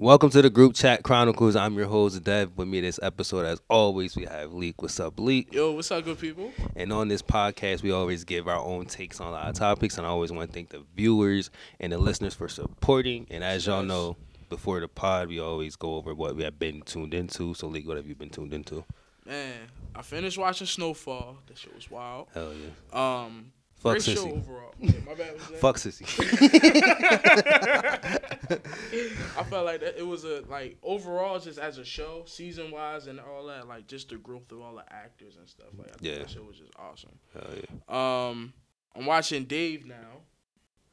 Welcome to the Group Chat Chronicles. I'm your host, Dev. With me this episode, as always, we have Leak. What's up, Leak? Yo, what's up, good people? And on this podcast, we always give our own takes on a lot of topics. And I always want to thank the viewers and the listeners for supporting. And as y'all know, before the pod, we always go over what we have been tuned into. So, Leak, what have you been tuned into? Man, I finished watching Snowfall. That shit was wild. Hell yeah. Um, Fuck great show sissy. overall. Yeah, my bad. Fuck sissy. I felt like that it was a like overall just as a show, season wise and all that, like just the growth of all the actors and stuff. Like I think Yeah. that show was just awesome. Hell yeah. Um, I'm watching Dave now.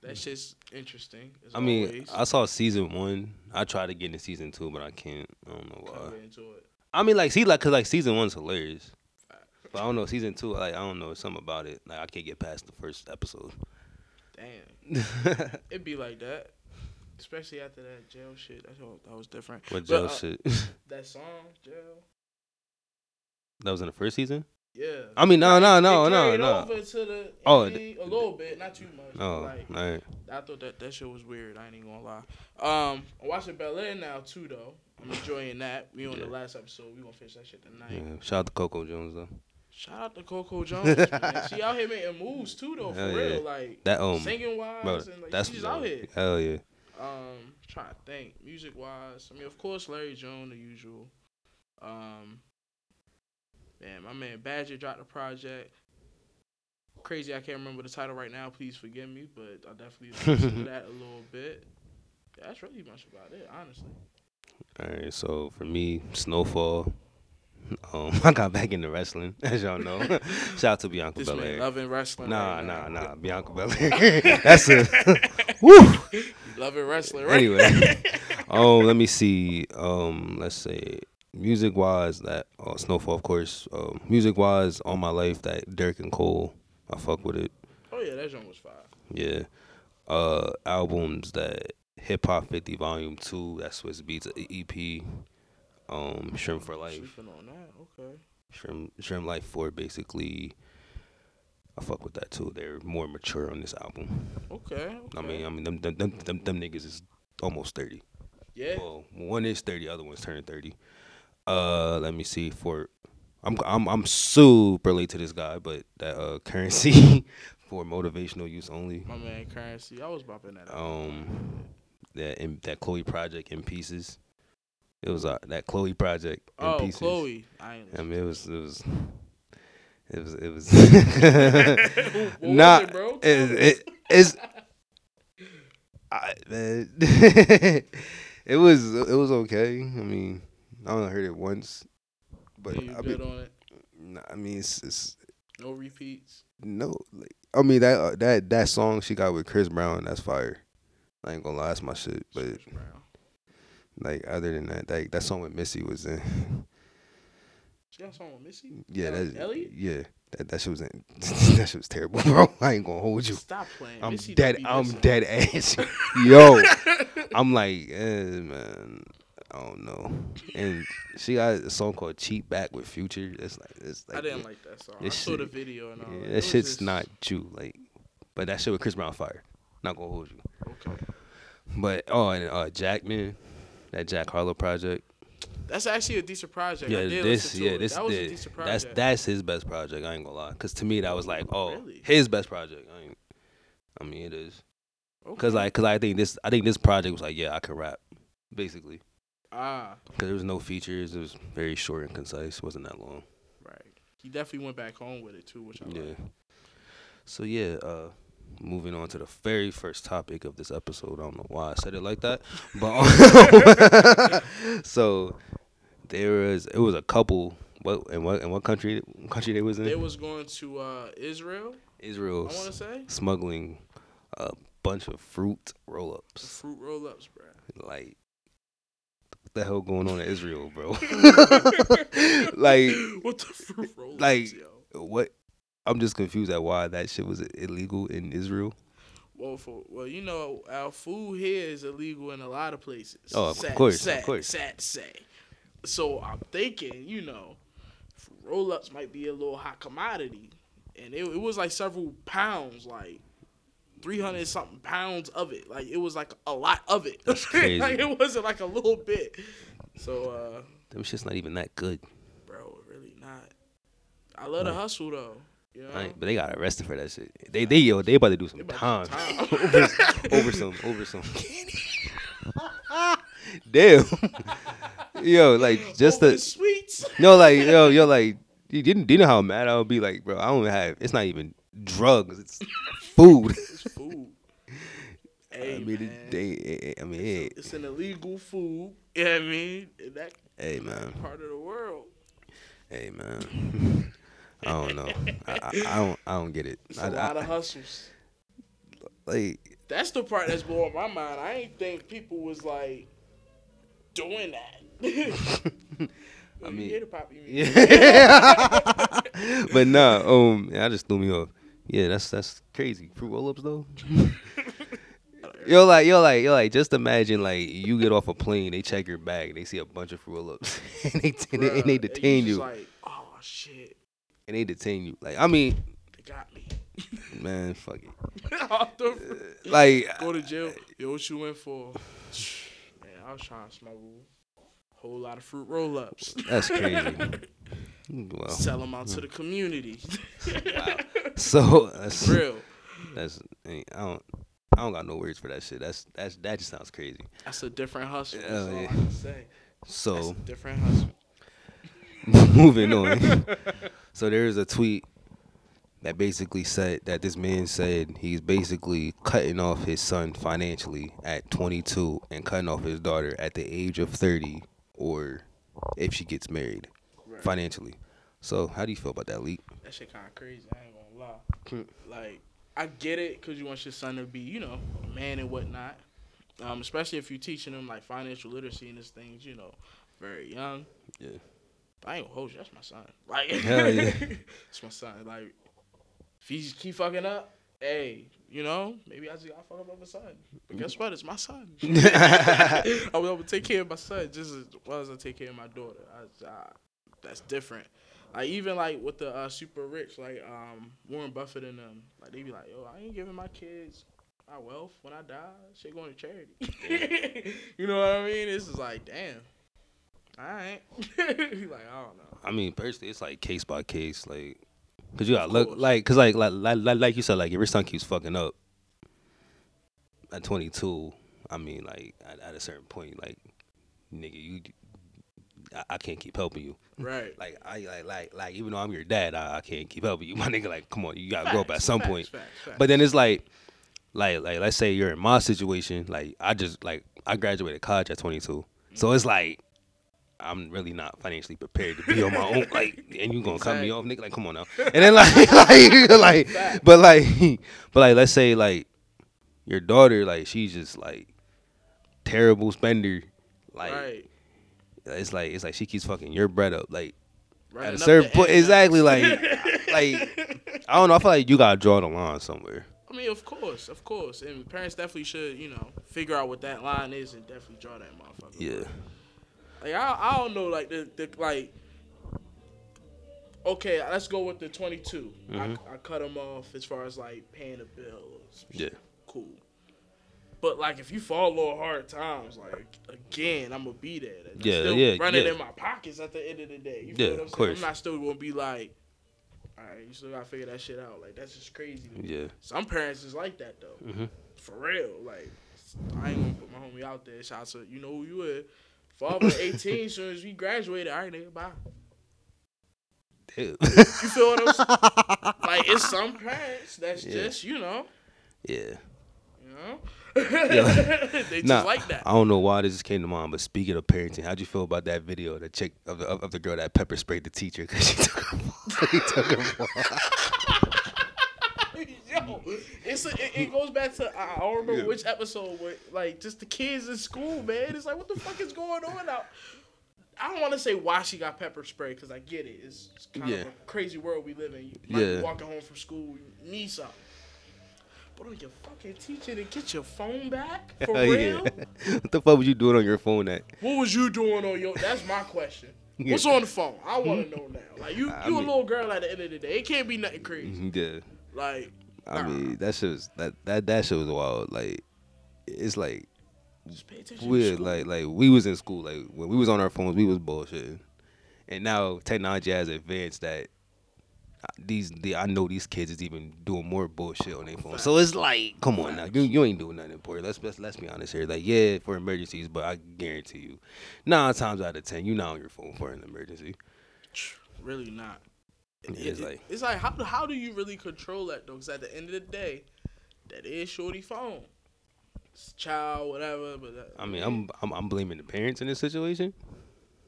That shit's interesting. As I mean, always. I saw season one. I tried to get into season two, but I can't. I don't know why. into it. I mean, like, see, like, cause like season one's hilarious, but I don't know season two. Like, I don't know something about it. Like, I can't get past the first episode. Damn, it'd be like that, especially after that jail shit. That was, that was different. What But, jail uh, shit? That song, jail. that was in the first season. Yeah. I mean, no, no, no, no, no. Over to the Oh, oh, a little bit, not too much. Oh, like all right. I thought that that shit was weird. I ain't even gonna lie. Um, I'm watching Bel Air now too, though. I'm enjoying that. We on Yeah. the last episode. We gonna finish that shit tonight. Yeah. Shout out to Coco Jones though. Shout out to Coco Jones, man. She out here making moves too, though. For Hell real, like That um, singing wise, bro, and like that's she's just out here. Hell yeah. Um, trying to think, music wise. I mean, of course, Larry Jones, the usual. Um, man, my man Badger dropped a project. Crazy, I can't remember the title right now. Please forgive me, but I definitely listened to that a little bit. Yeah, that's really much about it, honestly. All right. So for me, Snowfall. Um, I got back into wrestling, as y'all know. Shout out to Bianca This Belair. loving wrestling. Nah, right nah, nah. Bianca Belair. That's it. Woo. Loving wrestling, right? Anyway, um, let me see. Um, let's say music wise, that uh, Snowfall, of course. Um, music wise, all my life, that Durk and Cole, I fuck with it. oh yeah, that joint was fire. Yeah. Uh, albums that Hip Hop 50 Volume Two, that Swizz Beatz EP. Um, Sremm 4 Life, okay. Shrimp SremmLife Four, basically. I fuck with that too. They're more mature on this album. Okay. okay. I mean, I mean, them them them, them, them niggas is almost thirty. yeah. Well, one is thirty, other one's turning thirty. Uh, let me see. For I'm I'm I'm super late to this guy, but that uh currency for motivational use only. My man Currency, I was bopping that. out. Um, that in, that Chloe project in pieces. It was uh, that Chloe project in oh, pieces. Chloe. I I mean, it was it was. It was it was was nah it, bro? it, it, it's I, man it was it was okay I mean I only heard it once but Yeah, I mean on it. nah, I mean it's, it's No repeats. no like I mean that uh, that that song she got with Chris Brown that's fire I ain't gonna lie that's my shit but Chris Brown. Like other than that like that song with Missy was in She got a song with Missy. yeah Ellie- that Elliott? yeah that that shit was in that shit was terrible bro I ain't gonna hold you Stop playing. I'm Missy dead. I'm missing. dead ass. Yo, I'm like, eh, man. I don't know. And she got a song called "Cheat Back" with Future. It's like, it's like I didn't like that song. I saw the video and all yeah, that. That shit's just- not you. Like, but that shit with Chris Brown fire. Not gonna hold you. Okay. But oh, and uh, Jackman, that Jack Harlow project. That's actually a decent project. Yeah, I did this, yeah, it. this, that was the- a decent that's project. that's his best project. I ain't gonna lie, cause to me that was like, oh, Really? his best project. I ain't. I mean, it is. okay. Cause like, cause I think this, I think this project was like, yeah, I can rap, basically. ah, Cause there was no features. It was very short and concise. wasn't that long. right. He definitely went back home with it too, which I Yeah. like. So yeah, uh, moving on to the very first topic of this episode. I don't know why I said it like that, but so there was it was a couple. What in what in what country country they was in? They was going to uh, Israel. Israel I want to say smuggling a bunch of fruit roll ups. fruit roll ups, bro. Like what the hell going on in Israel, bro? like what the fruit roll ups, like- yo? what? I'm just confused at why that shit was illegal in Israel. Well, for well, you know, our food here is illegal in a lot of places. Oh, of Sad- course, of course. Sad say. So I'm thinking, you know, roll ups might be a little hot commodity, and it, it was like several pounds, like three hundred something pounds of it. Like it was like a lot of it. That's crazy. like it wasn't like a little bit. So, uh, Them shit's not even that good. bro, really not. I love the hustle though. Right? But they got arrested for that shit. They they yo they about to do some time time. over, over some over some. Damn. yo, like just Over the sweets. no, like yo yo like you didn't do you know how mad I would be like, bro. I don't have. It's not even drugs. It's food. It's food. Hey, I mean, man. it, they, I mean, hey, It's an illegal food. You know I mean? In that hey, man, part of the world. hey, man. I don't know. I, I, I don't. I don't get it. It's I, a lot I- of hustles. like, That's the part that's blowing my mind. I ain't think people was like doing that. I I mean- mean, hear the poppy yeah. but nah. Um, yeah, I just threw me off. Yeah, that's that's crazy. Fruit roll-ups though. Yo, like, yo, like, yo, like, just imagine, like, you get off a plane, they check your bag, they see a bunch of fruit roll-ups, and they, and they, and they detain just you, Like, oh shit, and they detain you. Like, I mean, they got me. man, fuck it. The- uh, Like, Go to jail. Yo, what you went for? Man, I was trying to smuggle a whole lot of fruit roll-ups. that's crazy. Well, Sell them out to the community. wow. So that's Real. that's I don't I don't got no words for that shit. That's that's that just sounds crazy. That's a different hustle. That's all I yeah. can say. That's a So different hustle. moving on. So there's a tweet that basically said that this man said he's basically cutting off his son financially at 22 and cutting off his daughter at the age of 30 or if she gets married Right. financially. So how do you feel about that leak? That shit kind of crazy. I ain't gonna lie. like, I get it because you want your son to be, you know, a man and whatnot. Um, especially if you're teaching him like financial literacy and these things, you know, very young. Yeah. I ain't gonna hold you. That's my son. Like, Hell yeah. it's my son. Like, if he just keep fucking up, hey, you know, maybe I just gotta fuck up over son. But guess what? It's my son. I will able to take care of my son just as well as I take care of my daughter. I, I, that's different. Like even like with the uh, super rich, like um, Warren Buffett and them, like they be like, "Yo, I ain't giving my kids my wealth when I die. Shit going to charity." you know what I mean? This is like, damn. All right. like I don't know. I mean, personally, it's like case by case, like, cause you gotta look like, cause like, like, like, like- you said, like, if your son keeps fucking up at 22, I mean, like, at, at a certain point, like, nigga, you, I, I can't keep helping you. Right. Like, I like, like, like, even though I'm your dad, I, I can't keep helping you, my nigga. Like, come on, you gotta grow up at some facts, point. facts, facts. But then it's like, like, like, let's say you're in my situation. Like, I just like I graduated college at 22, so it's like I'm really not financially prepared to be on my own. Like, and you gonna cut me off, nigga? Like, come on now. And then like, like, like, but like, but like, let's say like your daughter, like, she's just like terrible spender. Like, right. it's like it's like she keeps fucking your bread up. Like, Running at a certain point, exactly. Like, like I don't know. I feel like you gotta draw the line somewhere. I mean, of course, of course, and parents definitely should, you know, figure out what that line is and definitely draw that motherfucker. Yeah. Like I, I don't know, like the, the like. Okay, let's go with the 22. Mhm. I, I cut him off as far as like paying a bill. or some Yeah. Cool. But like, if you fall little hard times, like again, I'm gonna be there. That's Yeah, still yeah, running yeah. in my pockets at the end of the day. You Yeah, feel what I'm of saying? course. I'm not still gonna be like, all right, you still gotta figure that shit out. Like that's just crazy. Yeah. Some parents is like that though. hmm For real. Like, I ain't gonna put my homie out there. Shout out to, you know who you is. Father 18, as soon as we graduated, all right, nigga, bye. Dude. You feel what I'm saying? like, it's some parents that's Yeah. just, you know, yeah. you know? Yeah. they just Nah, like that. I don't know why this just came to mind, but speaking of parenting, how'd you feel about that video of the chick of the of, the girl that pepper sprayed the teacher because she took her he took her it's a, it, it goes back to I I don't remember Yeah. which episode, but like just the kids in school, man. It's like what the fuck is going on out? I don't want to say why she got pepper spray because I get it. It's, it's kind Yeah. of a crazy world we live in. You might Yeah. be walking home from school, you need something. But on your fucking teacher to get your phone back for real? yeah. what the fuck was you doing on your phone at? What was you doing on your? That's my question. What's on the phone? I want to know now. Like you, I you mean- a little girl at the end of the day. It can't be nothing crazy. Mm-hmm, yeah. Like I mean, that shit was that that that shit was wild. Like, it's like Just pay attention. to weird. Like like we was in school. Like when we was on our phones, we was bullshitting, and now technology has advanced that. These the I know these kids is even doing more bullshit on their phone. So it's like, come on now, you you ain't doing nothing important. Let's let's let's be honest here. Like, yeah, for emergencies, but I guarantee you, nine times out of ten, you're not on your phone for an emergency. really not. It- it's like- it's like how how do you really control that though? Because at the end of the day, that is shorty phone. It's child, whatever. But that, I mean, I'm I'm, I'm blaming the parents in this situation.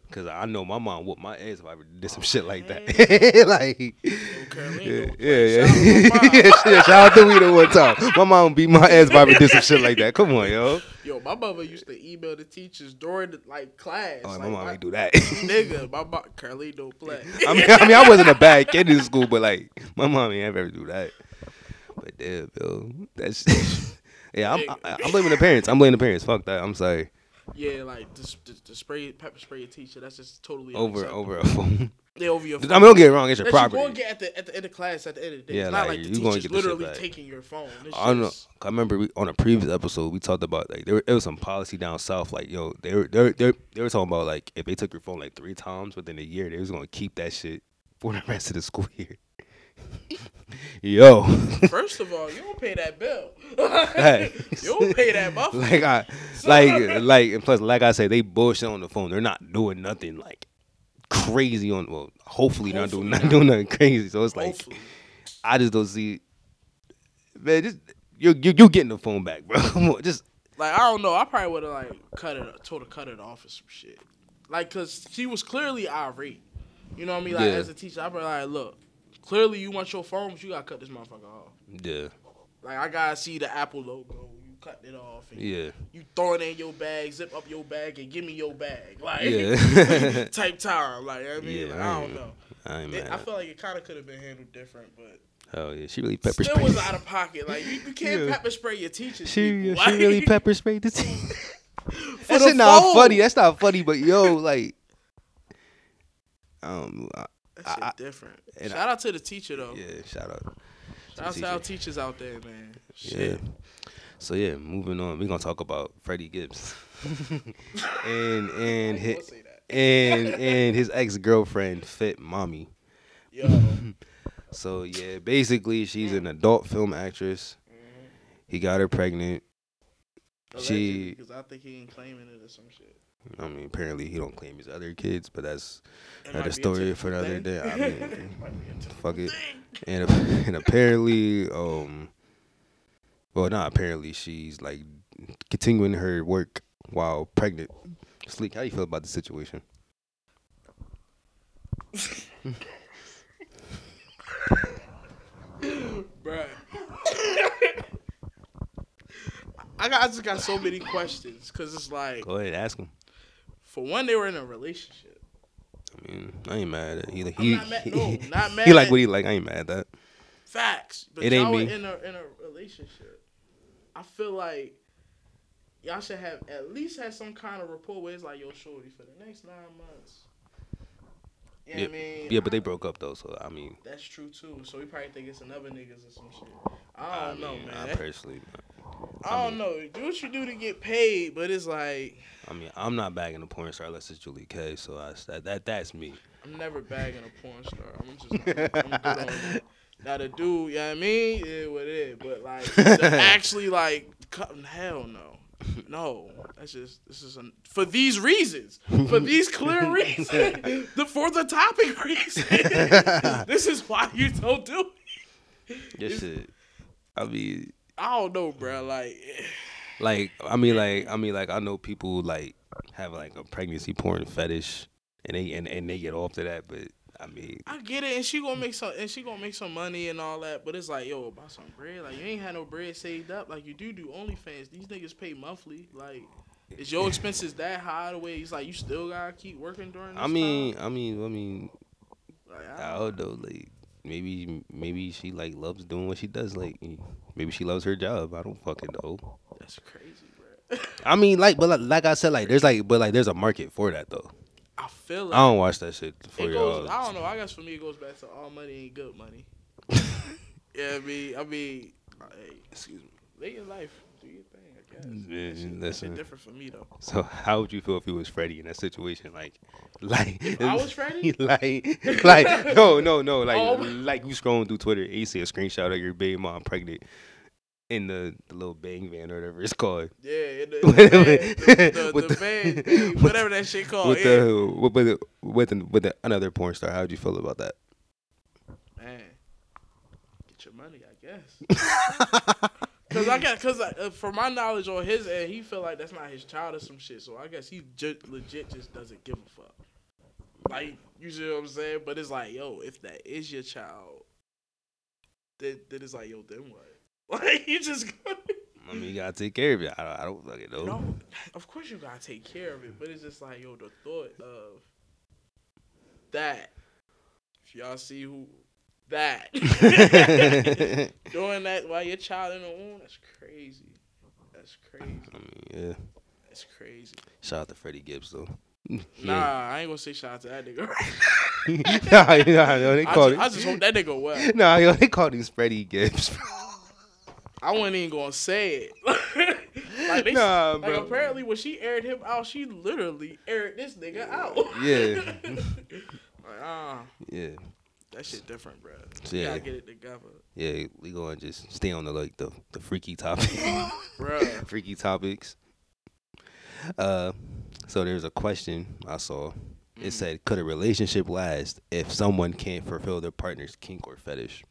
Cause I know my mom whooped my ass if I ever did some shit like that. like, yeah, yeah, yeah. Shout out to yeah, Shout out to Weeda one time. My mom beat my ass if I ever did some shit like that. Come on, yo. Yo, my mother used to email the teachers during the, like class. Oh, like, my mom I- ain't do that. Nigga, my mom, Carly don't play. I mean, I mean, I wasn't a bad kid in school, but like, my mom ain't ever do that. But damn, yo, that's yeah. I'm, I, I'm blaming the parents. I'm blaming the parents. Fuck that. I'm sorry. Yeah, like the, the, the spray pepper spray a teacher. That's just totally Over over a phone. They over your. I mean, don't get it wrong. It's your that property. you gonna get at the at the end of class at the end of the day. Yeah, it's not like, like the teacher's get shit literally taking your phone. It's I don't know. I remember we, on a previous episode we talked about like there, were- there was some policy down south like yo they were they were, they were, they were talking about like if they took your phone like three times within a year they was gonna keep that shit for the rest of the school year. yo, First of all, you don't pay that bill. You don't pay that buff. like I like like and plus like I said they bullshit on the phone. They're not doing nothing like crazy on well hopefully, not doing not not. doing nothing crazy. So it's like I just don't see man just you you you getting the phone back, bro. Come on, just Like I don't know. I probably would have like cut it, told her cut it off or some shit. Like, cause she was clearly irate. You know what I mean? Like Yeah. as a teacher, I'd be like, look, clearly you want your phone, but you gotta cut this motherfucker off. yeah. Like I gotta see the Apple logo. You cut it off. And Yeah. You throw it in your bag, zip up your bag, and give me your bag. Like Yeah. type time. Like I mean, Yeah, like, I I don't know. I ain't It. I feel like it kind of could have been handled different, but oh yeah, she really pepper still sprayed. was out of pocket. Like you, you can't Yeah. pepper spray your teachers. she people. she Like, really pepper sprayed the team. for That the shit not funny. That's not funny. But yo, like, um, shit I- different. Shout out to the teacher though. yeah, shout out. Shout out to our teachers out there, man. Yeah. So yeah, moving on. We're gonna talk about Freddie Gibbs and and his gonna say that? and and his ex girlfriend Fit Mami. Yo. So yeah, basically she's an adult film actress. Mm-hmm. He got her pregnant. She- because I think he ain't claiming it or some shit. I mean, apparently he don't claim his other kids, but that's Another a story for another day. I mean, Might be a typical fuck it. and and apparently, um, well, not apparently, she's like continuing her work while pregnant. Sleek, how you feel about the situation? Bruh. I got I just got so many questions because it's like Go ahead, ask him. For one they were in a relationship. I mean, I ain't mad at he. I'm He, not mad. he, No, not mad. he like what he like. I ain't mad at that. Facts. But It ain't y'all were me. in a in a relationship. I feel like y'all should have at least had some kind of rapport where it's like, yo, shorty, for the next nine months. You know Yeah, I mean? yeah, but they broke up though, so I mean, That's true too. So we probably think it's another niggas or some shit. I I don't know, mean, man. I personally, I don't know. Do what you do to get paid, but it's like I mean, I'm not bagging a porn star unless it's Julie K. So I, that that that's me. I'm never bagging a porn star. I'm just I'm, I'm good on. Now the dude, you know what I mean? Yeah, what it is. But like actually like hell no. No. That's just this is an, for these reasons. For these clear reasons. the for the topic reason. this is why you don't do it. This shit. I mean, I don't know, bro. Like like I mean, like I mean, like I know people like have like a pregnancy porn fetish, and they and, and they get off to that, but I mean, I get it, and she gonna make some, and she gonna make some money and all that. But it's like, yo, about some bread. Like you ain't had no bread saved up. Like you do do OnlyFans. These niggas pay monthly. Like, is your expenses that high the way? It's like you still gotta keep working during. This I mean, time? I mean, I mean, like, I I don't know, like maybe maybe she like loves doing what she does, like maybe she loves her job. I don't fucking know. that's crazy, bro. I mean, like, but like, like I said, like there's like, but like there's a market for that though. I feel like I don't watch that shit for y'all. I don't know. I guess for me, it goes back to all money ain't good money. Yeah, I mean, I mean, hey, Excuse me. live your life, do your thing. Guess. Yeah, That shit, that listen. different for me though. So how would you feel if it was Freddie in that situation? Like, like If I was Freddie? like, like, no, no, no, like, Oh. like you scrolling through Twitter, and you see a screenshot of your baby mom pregnant in the, the little bang van or whatever it's called. Yeah, in the, the, van, the, With the, the- with- whatever that shit called. with yeah. the with with with, with another porn star. How would you feel about that? Man, get your money, I guess. Cause I got, cause uh, from my knowledge on his end, he feel like that's not his child or some shit. So I guess he ju- legit just doesn't give a fuck. Like you see what I'm saying? But it's like, yo, if that is your child, then, then it's like, yo, then what? Like you just. I mean, you gotta take care of it. I don't, I don't fucking know. No, of course you gotta take care of it, but it's just like yo, the thought of that. If y'all see who that doing that while your child in the womb, that's crazy. That's crazy. I mean, yeah. That's crazy. Shout out to Freddie Gibbs though. Nah, I ain't gonna say shout out to that nigga. nah, nah, yo, they I, called just, I just hope that nigga well. Nah, yo, they called him Freddie Gibbs. I wasn't even gonna say it. like, they, Nah, like bro. apparently when she aired him out, she literally aired this nigga out. Yeah. like ah. yeah, That shit different, bro. Yeah. Gotta get it together, yeah. We gonna just stay on the like the the freaky topic, bro. freaky topics. Uh, so there's a question I saw. It said, "Could a relationship last if someone can't fulfill their partner's kink or fetish?"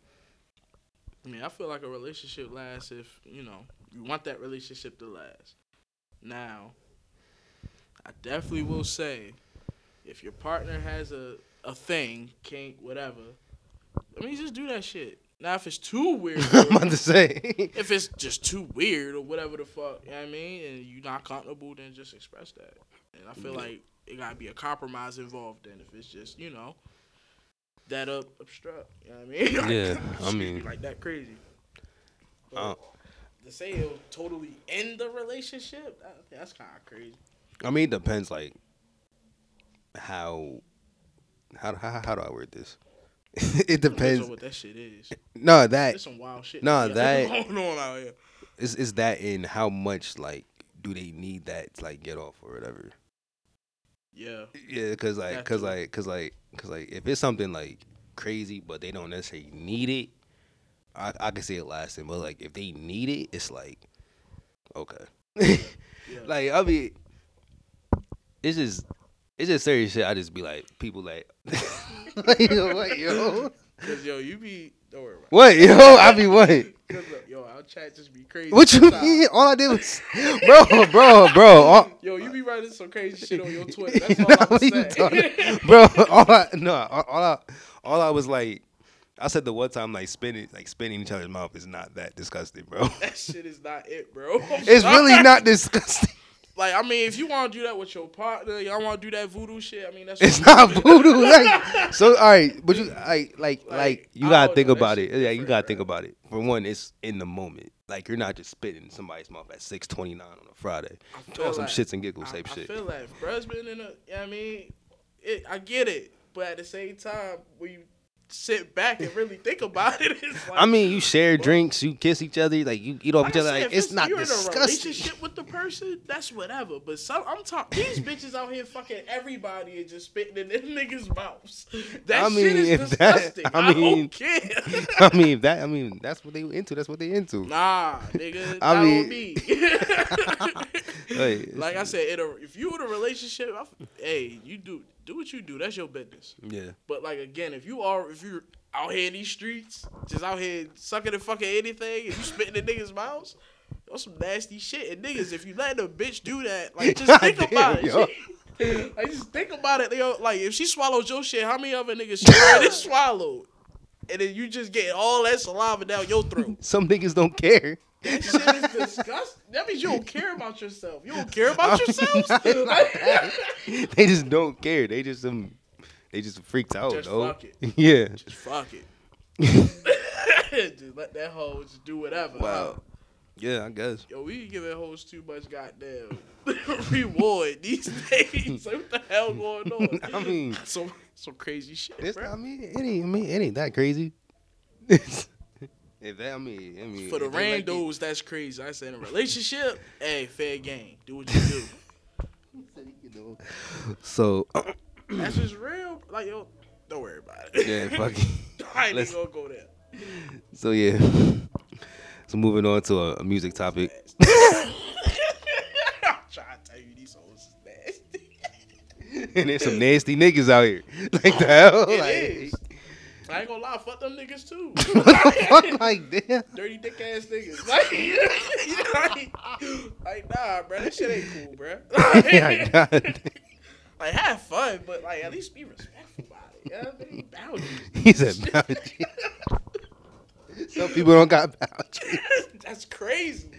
I mean, I feel like a relationship lasts if you know you want that relationship to last. Now, I definitely will say, if your partner has a a thing, kink, whatever, I mean, just do that shit. Now, if it's too weird, I'm about to say. if it's just too weird or whatever the fuck, you know what I mean, and you're not comfortable, then just express that. And I feel Yeah. like it gotta be a compromise involved. Then if it's just you know that up obstruct, you know what I mean? Like, Yeah, I mean- like that crazy. But Uh, to say it'll totally end the relationship, that, that's kind of crazy. I mean, it depends. Like how how how, how do I word this? it Depends what that shit is. No, that There's some wild shit. That that- going on out here. is is that in how much like do they need that to like get off or whatever? Yeah, Yeah, cause like, cause like, cause like, cause like, if it's something like crazy, but they don't necessarily need it, I I can see it lasting. But like, if they need it, it's like, okay, yeah. like I mean, it's just, it's just serious shit. I just be like, people like, like yo, what yo, Cause yo, you be don't worry about. what yo, I be what. Cause uh, yo, our chat just be crazy. What you sometimes. mean? All I did was, bro, bro, bro. All, Yo, you be writing some crazy shit on your Twitter. That's all Nah, I'm saying. bro. All I no, all, all I all I was like, I said the one time like spinning like spinning each other's mouth is not that disgusting, bro. that shit is not it, bro. I'm It's sorry. really not disgusting. Like, I mean, if you want to do that with your partner, y'all want to do that voodoo shit. I mean, that's It's not voodoo. Like, so all right, but you like like Like, like you gotta think about it. Yeah, you gotta think about it. For one, it's in the moment. Like you're not just spitting somebody's mouth at six twenty nine on a Friday. I feel On some like- shits and giggles I, type I shit. feel like bruh's been in a, you know what I mean, it, I get it, but at the same time, when you sit back and really think about it, it's like I mean, you share drinks, you kiss each other, like you eat off Like each I other. said, Like if it's not you're in a disgusting. relationship with the person, that's whatever. But some, I'm talking these bitches out here fucking everybody and just spitting in them niggas' mouths. That I shit mean, is if that- disgusting. I I, mean- don't care. I mean, if that I mean, that's what they into. That's what they into. nah, nigga, I mean- on me. Hey, like I said, in a, if you in a relationship, I, hey, you do do what you do. That's your business. yeah, But like again, if you are if you're out here in these streets, just out here sucking and fucking anything, and you spitting in the niggas' mouths, that's some nasty shit. And niggas, if you let a bitch do that, like just think about it. like just think about it, yo. Like if she swallows your shit, how many other niggas she already swallowed? And then you just get all that saliva down your throat. some niggas don't care. That shit is disgusting. That means you don't care about yourself. You don't care about yourselves. they just don't care. They just um, they just freaked out. Just though. fuck it. Yeah. just fuck it. just let that hoe just do whatever. Wow. Yeah, I guess. Yo, we giving hoes too much goddamn reward these days. Like, what the hell going on? I mean, some some crazy shit, it's, bro. I mean, it ain't. I mean, it ain't that crazy. If that, I mean, I mean, For the they like that's crazy. I said in a relationship, hey, fair game. Do what you do. So That's just real. Like yo, don't worry about it. yeah, fuck it. I ain't gonna go there. So yeah. So moving on to a, a music topic. I'm trying to tell you these hoes is nasty. and there's some nasty niggas out here. Like the hell? It like, is. I ain't gonna lie, fuck them niggas too. Fuck? Like damn. Dirty dick ass niggas. Like, like, like, nah, bro, that shit ain't cool, bro. Yeah, God. like, have fun, but like, at least be respectful about it. You know what I? Boundaries. He said boundaries. Some people don't got boundaries. That's crazy.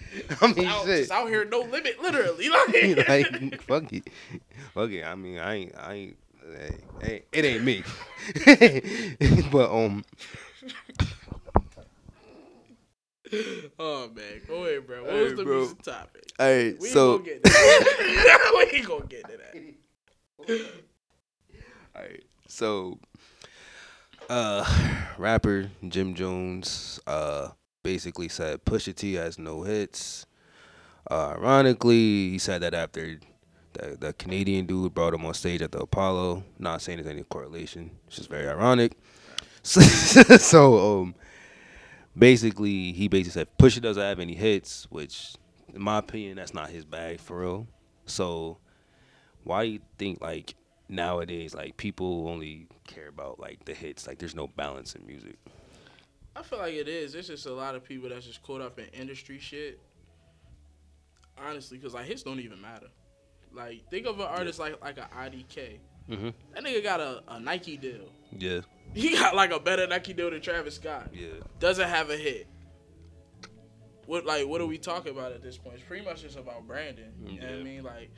I mean, Out, shit. just out here, no limit, literally. Like, like fuck it, fuck it. I mean, I ain't, I ain't. Hey, hey, it ain't me. but um, oh man, go ahead, bro. What Hey, was the bro. music topic? all right. We ain't So gonna get to that. we ain't gonna get to that. All right. So, uh, rapper Jim Jones, uh, basically said Pusha T has no hits. Uh, ironically, he said that after the, the Canadian dude brought him on stage at the Apollo. Not saying there's any correlation. It's just very ironic. So, so um, basically, he basically said Pusha doesn't have any hits, which, in my opinion, that's not his bag for real. So, why do you think like nowadays like people only care about like the hits? Like, there's no balance in music. I feel like it is. There's just a lot of people that's just caught up in industry shit. Honestly, because like hits don't even matter. Like think of an artist like like an IDK. Mhm. That nigga got a, a Nike deal. Yeah, He got like a better Nike deal than Travis Scott. yeah, Doesn't have a hit. What like what are we talking about at this point? It's pretty much just about branding. You know what I mean? Like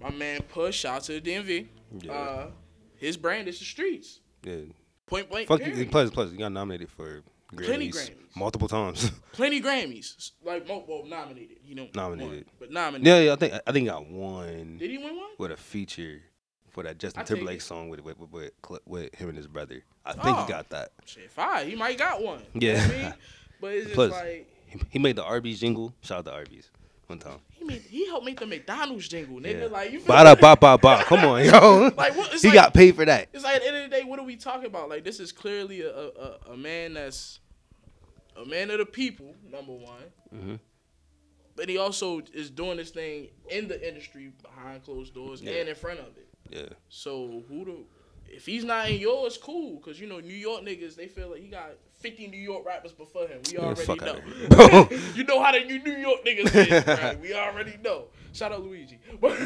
my man Push, shout out to the DMV. yeah, Uh, his brand is the streets. yeah. Point blank. You. Plus, plus, you got nominated for Plenty Grammys. multiple times. Plenty Grammys. Like well nominated. You know Nominated. won, but nominated. yeah, yeah. I think I think he got one Did he win one? with a feature for that Justin I Timberlake song with with, with with with him and his brother. I think Oh. he got that. Shit, fine. He might got one. You know Yeah. what I mean? But it's just Plus- like He, he made the Arby's jingle. Shout out to Arby's one time. he made he helped make the McDonald's jingle, nigga. Yeah. Like you feel Ba da ba ba ba. Come on, yo. Like what? He like, got paid for that. It's like at the end of the day, what are we talking about? Like this is clearly a a, a, man that's a man of the people, number one. hmm But he also is doing this thing in the industry behind closed doors Yeah. and in front of it. Yeah. So who do if he's not in yours, cool, cause you know New York niggas they feel like he got fifty New York rappers before him. We already know. outta here, bro. you know how the New New York niggas is, right? We already know. Shout out Luigi. But,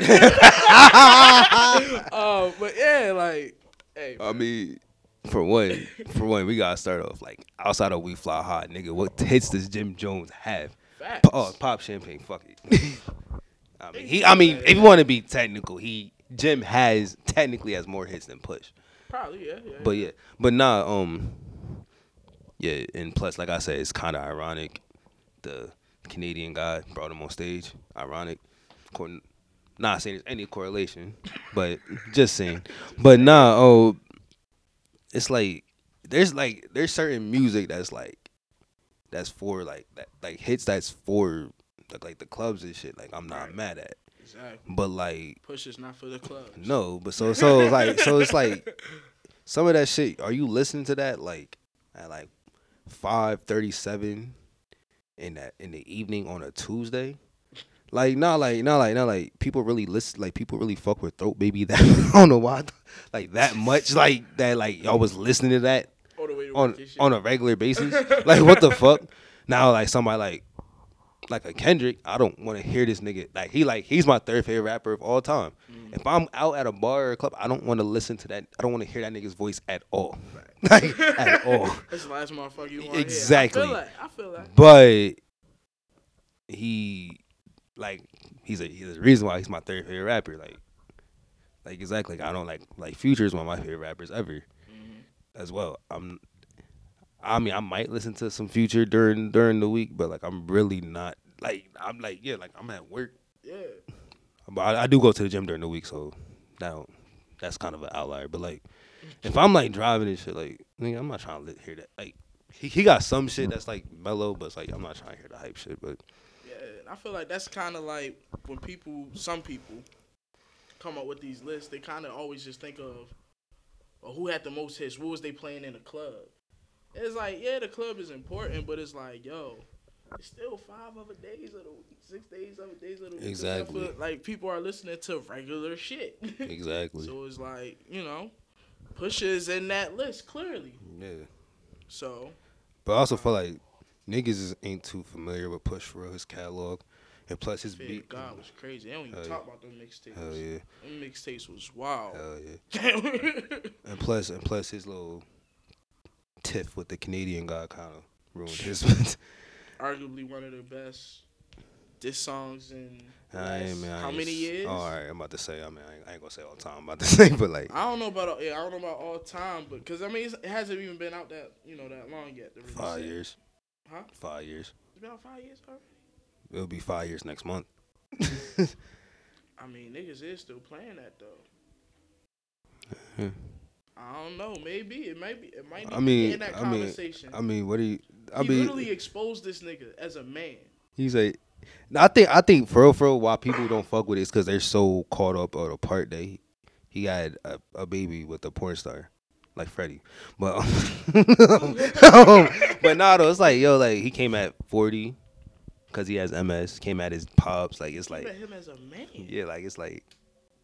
uh, but yeah, like, hey, I mean, for one, for one, we gotta start off like outside of We Fly High, nigga. What hits does Jim Jones have? facts. Oh, pop champagne. Fuck it. I mean, he. I mean, if you want to be technical, he Jim has technically has more hits than Push. Probably, yeah, yeah. But yeah, but nah. Um, yeah, and plus, like I said, it's kind of ironic. The Canadian guy brought him on stage. Ironic. Not saying there's any correlation, but just saying. But nah. Oh, it's like there's like there's certain music that's like that's for like that like hits that's for like, like the clubs and shit. Like I'm not Right. mad at, exactly. but like Push is not for the clubs. no, but so so like so it's like some of that shit. Are you listening to that like at like five thirty seven in that in the evening on a Tuesday? Like not like not like not like people really listen like people really fuck with throat baby that I don't know why like that much like that like y'all was listening to that All the way to on work and shit. on a regular basis. like what the fuck? Now like somebody like like a Kendrick, I don't want to hear this nigga. Like he like he's my third favorite rapper of all time. Mm. If I'm out at a bar or a club, I don't want to listen to that. I don't want to hear that nigga's voice at all. like at all. That's the last motherfucker you want Exactly. I feel like, I feel that. But he like he's a he's a reason why he's my third favorite rapper. Like like exactly. Like, I don't like like Future is one of my favorite rappers ever Mm-hmm. as well. I'm I mean I might listen to some Future during during the week, but like I'm really not like I'm like yeah like I'm at work, Yeah. but I, I do go to the gym during the week, so don't, that's kind of an outlier. But like if I'm like driving and shit, like nigga, I'm not trying to hear that. Like he, he got some shit that's like mellow, but it's like I'm not trying to hear the hype shit. But Yeah, I feel like that's kind of like when people, some people, come up with these lists. They kind of always just think of, well, who had the most hits? What was they playing in the club? It's like, yeah, the club is important, but it's like, yo, it's still five other days of the week, six days other days of the week. I feel Exactly. Like people are listening to regular shit. exactly, so it's like, you know, Pusha is in that list clearly. yeah. So But I also feel like niggas is, ain't too familiar with Push for his catalog, and plus his Fear beat. God was crazy. They don't even Hell talk yeah. about them mixtapes. Hell yeah, Them mixtapes was wild. hell yeah. And plus, and plus his little tiff with the Canadian guy kind of ruined his. Arguably one of the best diss songs in I last I how many years? Oh, all right, I'm about to say. I mean, I ain't, I ain't gonna say all time. I'm about to say, but like I don't know about yeah, I don't know about all time, but because I mean it's, it hasn't even been out that you know that long yet. five years. Huh? Five years. It's been out five years already. It'll be five years next month. I mean niggas is still playing that though. I don't know. Maybe it might be. It might. Need I mean, in that I mean, conversation. I mean, what do you? I he mean, literally exposed this nigga as a man. He's like, I think I think for real, for real, why people don't fuck with it is because they're so caught up on the part that he, he had a, a baby with a porn star, like Freddie. But um, but nah, though it's like yo, like he came at forty, cause he has MS. Came at his pops, like it's like him as a man. yeah, like it's like,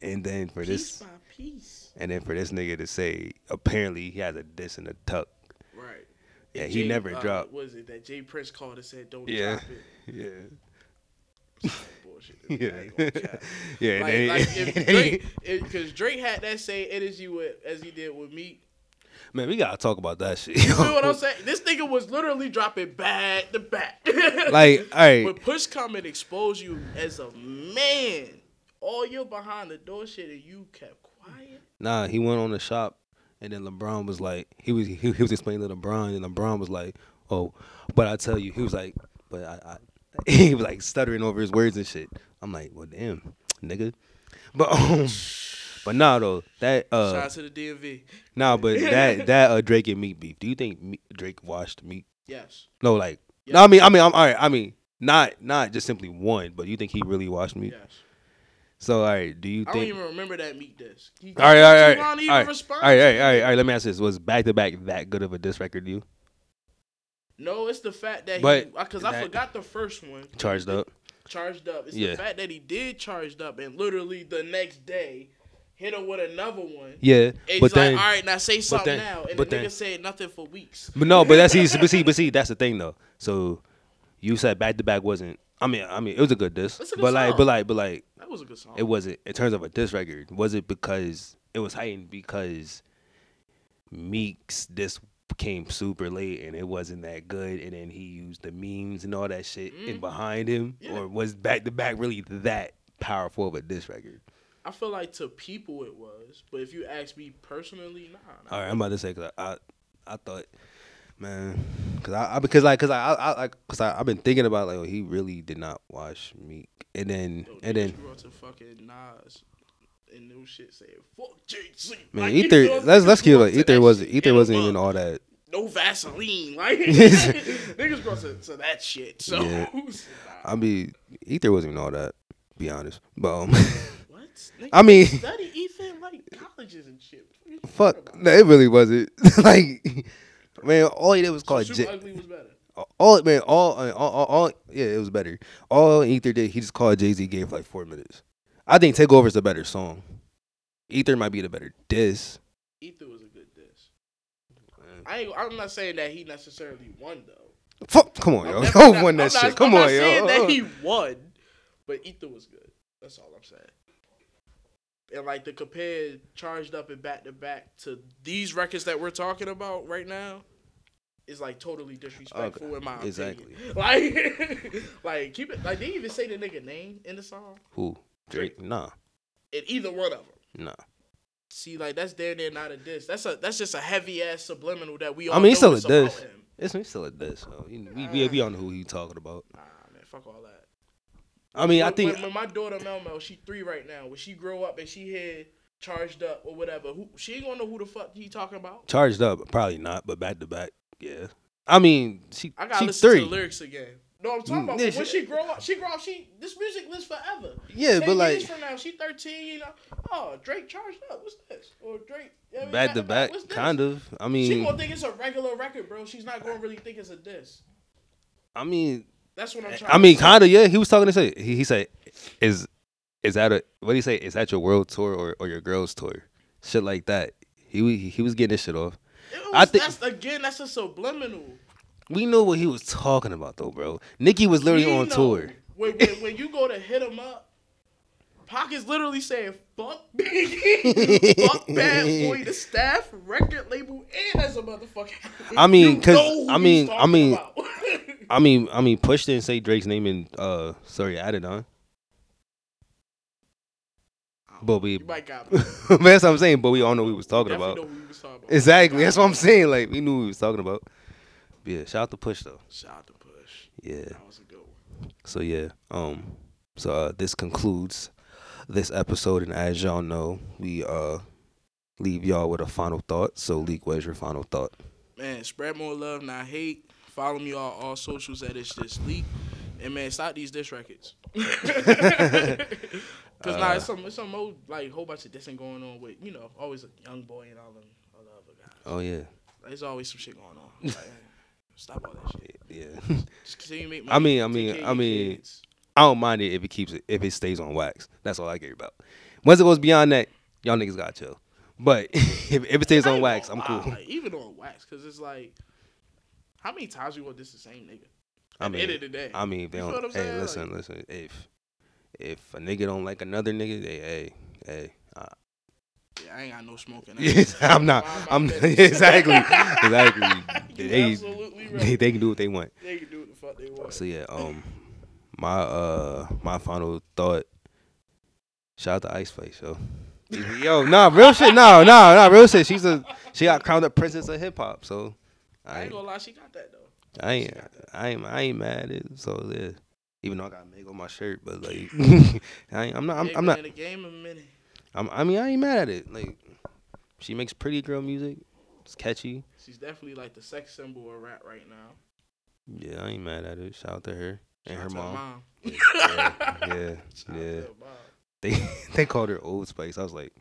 and then for piece this, piece. and then for this nigga to say apparently he has a diss and a tuck. Right. Yeah, And he Jay- never uh, dropped. Was it that J. Prince called and said, "Don't Yeah. drop it"? Yeah, Bullshit. Yeah, ain't gonna cap. yeah. Like, like if and then he- Drake, because Drake had that same energy with as he did with me. Man, we gotta talk about that shit. You know what I'm saying? This nigga was literally dropping back to back. like, all right, when push come and expose you as a man, all your behind the door shit, and you kept quiet. nah, he went on the shop, and then LeBron was like, he was he, he was explaining to LeBron, and LeBron was like, oh, but I tell you, he was like, but I, I he was like stuttering over his words and shit. I'm like, well, damn, nigga, but um, but nah, though that uh, Shout out to the DMV. nah, but that that uh Drake and Meek beef. Do you think Drake washed Meek? Yes. No, like, Yeah. no, I mean, I mean, I'm all right. I mean, not not just simply one, but you think he really washed Meek? Yes. So, all right, do you I don't even remember that Meek disc. He, All right, all right, all too right, long to even all right, respond all right, to all right, it. all right, all right. Let me ask this: Was back to back that good of a diss record to you? No, it's the fact that But he because I forgot the first one. Charged up. Charged up. It's Yeah. the fact that he did charged up and literally the next day hit him with another one. Yeah, And but he's then, all right, now say something then- now. And but the nigga then- said nothing for weeks. but no, but that's easy. But see, but see, that's the thing though. So you said back to back wasn't. I mean, I mean, it was a good diss, a good but like, song. but like, but like, That was a good song. it wasn't in terms of a diss record. Was it because it was heightened because Meek's diss came super late and it wasn't that good, and then he used the memes and all that shit in Mhm. behind him, Yeah. or was back to back really that powerful of a diss record? I feel like to people it was, but if you ask me personally, nah. nah. All right, I'm about to say because I, I, I thought, man, because I, I because like because I, I, like because I, I've been thinking about like, oh, he really did not watch Meek, and then Yo, and then to fucking Nas and new shit saying fuck Jay Z. man, Like, you Ether. know, Let's let's keep it. Ether was. Ether wasn't even all that. no Vaseline. Like niggas up to, to that shit. So Yeah. I mean, Ether wasn't even all that. Be honest, but um, what? I mean- study Ether like colleges and shit. Fuck, no, it really wasn't. like, man, all he did was call it. So Super J- Ugly was better. all man, all, uh, all, all, all, yeah, it was better. All Ether did, he just called Jay Z game for like four minutes. I think Takeover's a better song. Ether might be the better diss. Ether was a good diss. I ain't, I'm not saying that he necessarily won though. Fuck, come on, yo, never- won that I'm shit. not- Come I'm on, not saying yo. that he won, but Ether was good. That's all I'm saying. And like the compare charged up and back to back to these records that we're talking about right now is like totally disrespectful in my exactly. opinion. Like, like keep it. Like they even say the nigga name in the song Who? Drake? Nah, in either one of them. nah. See, like that's there, near not a diss. That's a that's just a heavy ass subliminal that we all. I mean, he's still a diss. It's, it's still a diss. So we, we, we know who he talking about. Nah, man, fuck all that. I mean, I think when, when my daughter Mel Mel, she three right now. When she grow up and she hear charged up or whatever, who she ain't gonna know who the fuck he talking about. charged up, probably not, but back to back, yeah. I mean, she I gotta she listen three. to the lyrics again. No, I'm talking mm, about Yeah, when she- she grow up. She grow up. She this music lives forever. Yeah, Ten but like from now, she 13. You know, oh Drake charged up. What's this? Or Drake you know, I mean, back to back, this? kind of. I mean, She gonna think it's a regular record, bro. She's not gonna really think it's a diss. I mean, That's what I'm eh, trying. I mean, say. kind of. Yeah, he was talking to say. He, he said, "Is is that a what do you say? Is that your world tour or, or your girls tour? Shit like that." He wa- he was getting this shit off. It I was- think- that's again. That's a subliminal. We know what he was talking about though, bro. Nicki was literally We on know. tour. When, when, when you go to hit him up, Pac is literally saying "fuck Biggie, fuck Bad Boy, the staff, record label, and as a motherfucker. I mean, You 'cause- know I mean- I mean-. I mean, I mean, Push didn't say Drake's name in uh sorry added on. But we, you might got me. that's what I'm saying. But we all know we was talking about. know he was talking about. Exactly. That's what I'm saying. Like we knew what we was talking about. But yeah, shout out to Push though. Shout out to Push. Yeah. That was a good one. So yeah. Um. So uh, this concludes this episode, and as y'all know, we uh leave y'all with a final thought. So, Leak, where's your final thought? Man, spread more love, not hate. Follow me on all socials at it's just leak. And man, stop these diss records. Cause nah, it's uh. some it's some old like whole bunch of dissing going on with you know always a young boy and all them all the other guys. Oh yeah. There's always some shit going on. Like, stop all that shit. Yeah. Just continue to make I mean- I mean- I mean- kids. I don't mind it if it keeps it if it stays on wax. That's all I care about. Once it goes beyond that, y'all niggas got chill. But if, if it stays on wax, gonna I'm cool. Like, even on wax, cause it's like, how many times we want this the same nigga? I At the end mean, of the day, I mean, if they You don't. what I'm Hey, saying? listen, listen. If if a nigga don't like another nigga, they hey hey. Uh, yeah, I ain't got no smoking. I'm not. I'm exactly exactly. They, absolutely right. they they can do what they want. They can do what the fuck they want. So yeah, um, my uh my final thought. Shout out to Ice Spice, yo. Yo, nah, real shit, nah, nah, nah, real shit. She's a she got crowned a princess of hip hop, so I I ain't gonna lie, she got that though. I ain't. I ain't, I ain't mad at it. So yeah, even though I got Meg on my shirt, but like, I ain't, I'm not, I'm, Hey, I'm not, in the game a minute. I'm, I mean, I ain't mad at it. Like, she makes pretty girl music. It's catchy. She's definitely like the sex symbol of rap right now. Yeah, I ain't mad at it. Shout out to her and Shout her to mom. Yeah, yeah, yeah, out to her mom. They they called her Old Spice. I was like,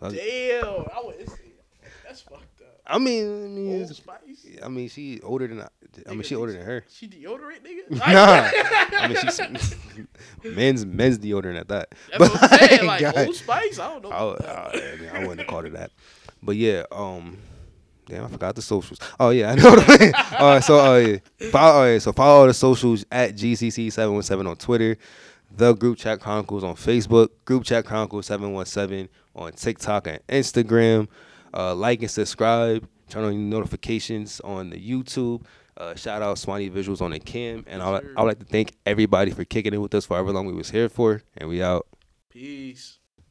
I, was- Damn, I that. That's fucked. I mean, I mean, Old Spice. I mean, she older than I. I mean, Nigga, she older than her. She deodorant, nigga. Nah, I mean, she's men's men's deodorant at that. That's what I'm saying. Like God. Old Spice. I don't know. I, I. I, mean, I wouldn't have called her that. But yeah, um, damn, I forgot the socials. Oh yeah, I know. all right, so uh, yeah. follow, all right, so follow all the socials at GCC seven one seven on Twitter, the Group Chat Chronicles on Facebook, Group Chat Chronicles seven one seven on TikTok and Instagram. Uh, like and subscribe. Turn on your notifications on the YouTube. Uh, shout out Swanee Visuals on the cam, and I would. Like to thank everybody for kicking it with us for however long we was here for, and we out. Peace.